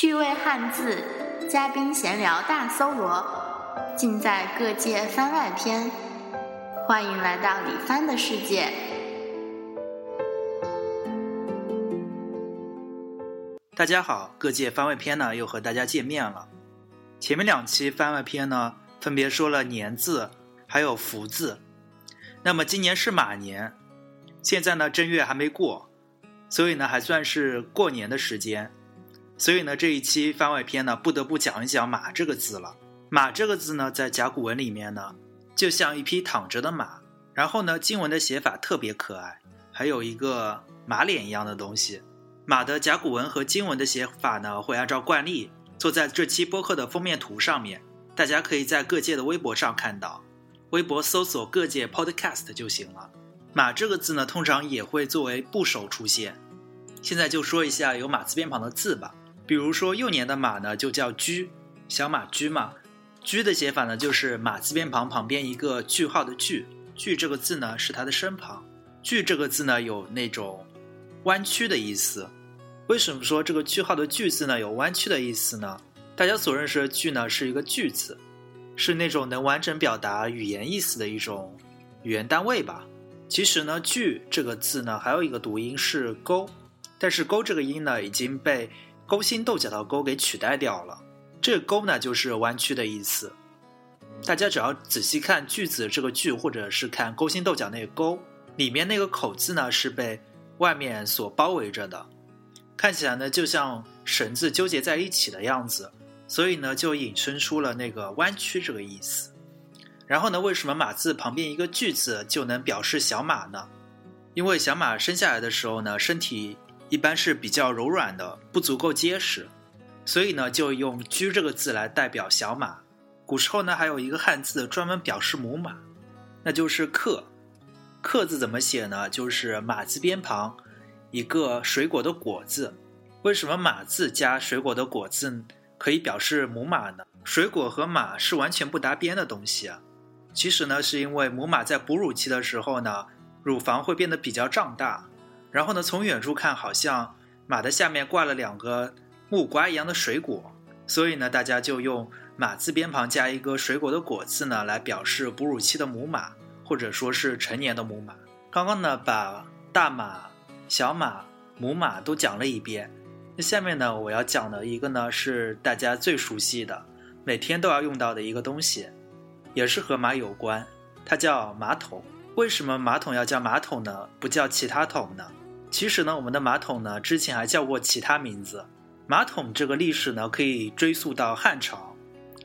趣味汉字，嘉宾闲聊大搜罗，尽在《各界番外篇》。欢迎来到李帆的世界。大家好，《各界番外篇》呢又和大家见面了。前面两期番外篇呢，分别说了年字，还有福字。那么今年是马年，现在呢正月还没过，所以呢还算是过年的时间。所以呢这一期番外篇呢不得不讲一讲马这个字了。马这个字呢在甲骨文里面呢就像一匹躺着的马，然后呢经文的写法特别可爱，还有一个马脸一样的东西。马的甲骨文和经文的写法呢会按照惯例。坐在这期播客的封面图上面，大家可以在各界的微博上看到，微博搜索“各界 Podcast” 就行了。马这个字呢，通常也会作为部首出现。现在就说一下有马字边旁的字吧，比如说幼年的马呢，就叫驹，小马驹嘛。驹的写法呢，就是马字边旁旁边一个句号的句，句这个字呢是它的身旁。句这个字呢有那种弯曲的意思。为什么说这个句号的句字呢有弯曲的意思呢？大家所认识的句呢是一个句子，是那种能完整表达语言意思的一种语言单位吧。其实呢，句这个字呢还有一个读音是勾，但是勾这个音呢已经被勾心斗角的勾给取代掉了。这个勾呢就是弯曲的意思。大家只要仔细看句子这个句，或者是看勾心斗角那个勾里面那个口字呢是被外面所包围着的。看起来呢，就像绳子纠结在一起的样子，所以呢，就引申出了那个弯曲这个意思。然后呢，为什么马字旁边一个句字就能表示小马呢？因为小马生下来的时候呢，身体一般是比较柔软的，不足够结实，所以呢，就用“驹”这个字来代表小马。古时候呢，还有一个汉字专门表示母马，那就是“克”。克字怎么写呢？就是马字边旁。一个水果的果字，为什么马字加水果的果字可以表示母马呢？水果和马是完全不搭边的东西啊。其实呢，是因为母马在哺乳期的时候呢，乳房会变得比较胀大，然后呢，从远处看好像马的下面挂了两个木瓜一样的水果，所以呢，大家就用马字边旁加一个水果的果字呢，来表示哺乳期的母马，或者说是成年的母马。刚刚呢，把大马。小马、母马都讲了一遍，那下面呢，我要讲的一个呢是大家最熟悉的，每天都要用到的一个东西，也是和马有关，它叫马桶。为什么马桶要叫马桶呢？不叫其他桶呢？其实呢，我们的马桶呢之前还叫过其他名字。马桶这个历史呢可以追溯到汉朝，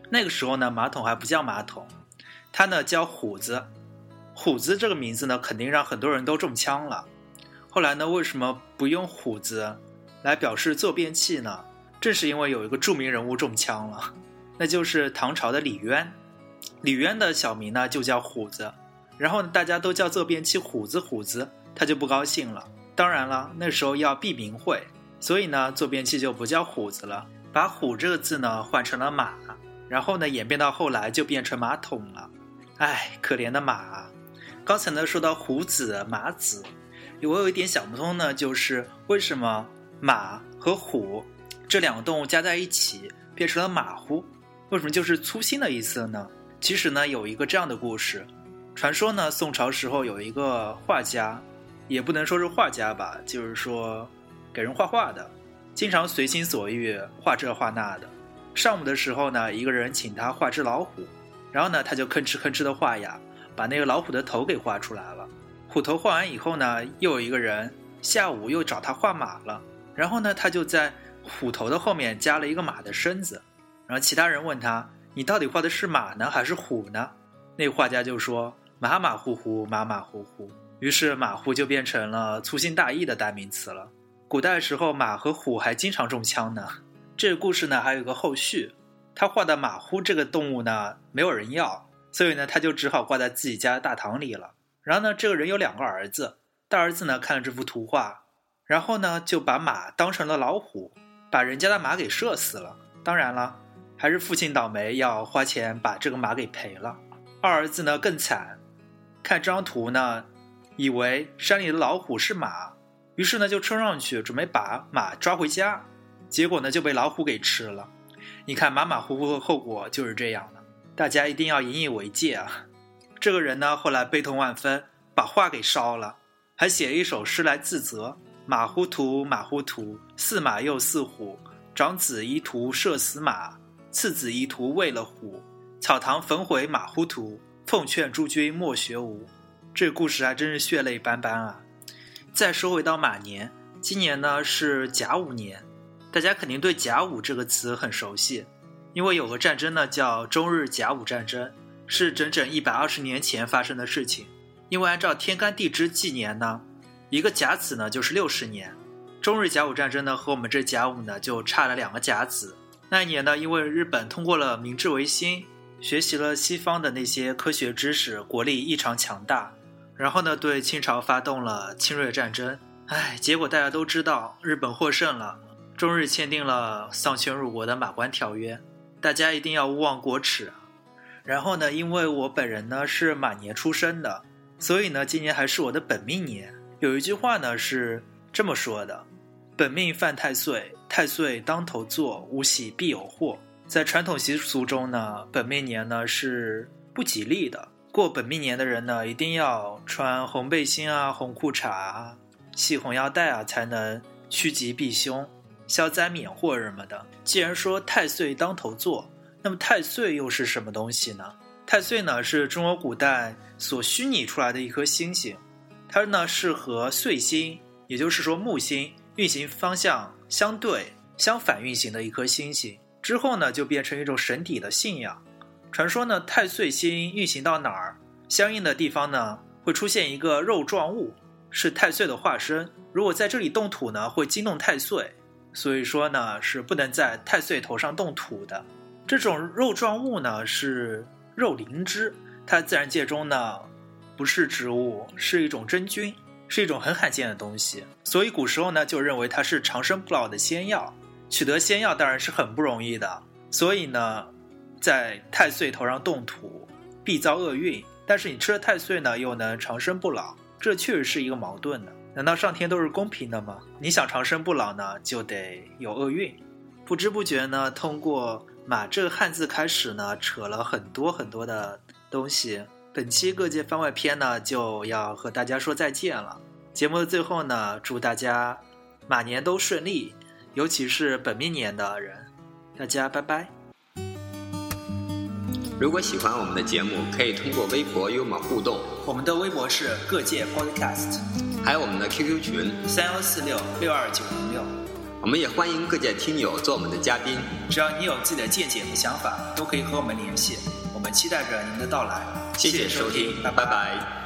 那个时候呢马桶还不叫马桶，它呢叫虎子。虎子这个名字呢肯定让很多人都中枪了。后来呢？为什么不用虎子来表示坐便器呢？正是因为有一个著名人物中枪了，那就是唐朝的李渊。李渊的小名呢就叫虎子，然后大家都叫坐便器虎子虎子，他就不高兴了。当然了，那时候要避名讳，所以呢坐便器就不叫虎子了，把虎这个字呢换成了马，然后呢演变到后来就变成马桶了。哎，可怜的马！刚才呢说到虎子马子。我有一点想不通呢，就是为什么马和虎这两个动物加在一起变成了马虎？为什么就是粗心的意思呢？其实呢，有一个这样的故事，传说呢，宋朝时候有一个画家，也不能说是画家吧，就是说给人画画的，经常随心所欲画这画那的。上午的时候呢，一个人请他画只老虎，然后呢，他就吭哧吭哧的画呀，把那个老虎的头给画出来了。虎头画完以后呢，又有一个人下午又找他画马了，然后呢，他就在虎头的后面加了一个马的身子，然后其他人问他：“你到底画的是马呢，还是虎呢？”那画家就说：“马马虎虎，马马虎虎。”于是马虎就变成了粗心大意的代名词了。古代时候，马和虎还经常中枪呢。这个故事呢，还有个后续，他画的马虎这个动物呢，没有人要，所以呢，他就只好挂在自己家的大堂里了。然后呢，这个人有两个儿子，大儿子呢看了这幅图画，然后呢就把马当成了老虎，把人家的马给射死了。当然了，还是父亲倒霉，要花钱把这个马给赔了。二儿子呢更惨，看这张图呢，以为山里的老虎是马，于是呢就冲上去准备把马抓回家，结果呢就被老虎给吃了。你看马马虎虎的后果就是这样的，大家一定要引以为戒啊！这个人呢后来悲痛万分，把画给烧了，还写了一首诗来自责：马虎图，马虎图，似马又似虎。长子遗图射死马，次子遗图喂了虎。草堂焚毁马虎图，奉劝诸君莫学无。这故事还真是血泪斑斑啊！再说回到马年，今年呢是甲午年，大家肯定对甲午这个词很熟悉，因为有个战争呢叫中日甲午战争，是整整一百二十年前发生的事情。因为按照天干地支纪年呢，一个甲子呢就是六十年。中日甲午战争呢，和我们这甲午呢就差了两个甲子。那一年呢，因为日本通过了明治维新，学习了西方的那些科学知识，国力异常强大。然后呢，对清朝发动了侵略战争。唉，结果大家都知道，日本获胜了，中日签订了丧权辱国的马关条约。大家一定要勿忘国耻。然后呢，因为我本人呢是马年出生的，所以呢，今年还是我的本命年。有一句话呢是这么说的。本命犯太岁，太岁当头坐，无喜必有祸。在传统习俗中呢，本命年呢是不吉利的。过本命年的人呢，一定要穿红背心啊、红裤衩啊、系红腰带啊，才能趋吉避凶、消灾免祸什么的。既然说太岁当头坐，那么太岁又是什么东西呢？太岁呢是中国古代所虚拟出来的一颗星星，它呢是和岁星，也就是说木星。运行方向相对相反运行的一颗星星，之后呢就变成一种神邸的信仰。传说呢，太岁星运行到哪儿，相应的地方呢会出现一个肉状物，是太岁的化身。如果在这里动土呢，会惊动太岁，所以说呢是不能在太岁头上动土的。这种肉状物呢是肉灵芝，它自然界中呢不是植物，是一种真菌。是一种很罕见的东西，所以古时候呢就认为它是长生不老的仙药。取得仙药当然是很不容易的，所以呢，在太岁头上动土必遭厄运。但是你吃了太岁呢又能长生不老，这确实是一个矛盾的。难道上天都是公平的吗？你想长生不老呢，就得有厄运。不知不觉呢，通过马这个汉字开始呢，扯了很多很多的东西。本期各界番外篇呢就要和大家说再见了。节目的最后呢，祝大家马年都顺利，尤其是本命年的人，大家拜拜。如果喜欢我们的节目，可以通过微博与我们互动。我们的微博是各界 Podcast，还有我们的 QQ 群三幺四六六二九零六。我们也欢迎各界听友做我们的嘉宾，只要你有自己的见解和想法，都可以和我们联系。我们期待着您的到来。谢谢收听，拜拜。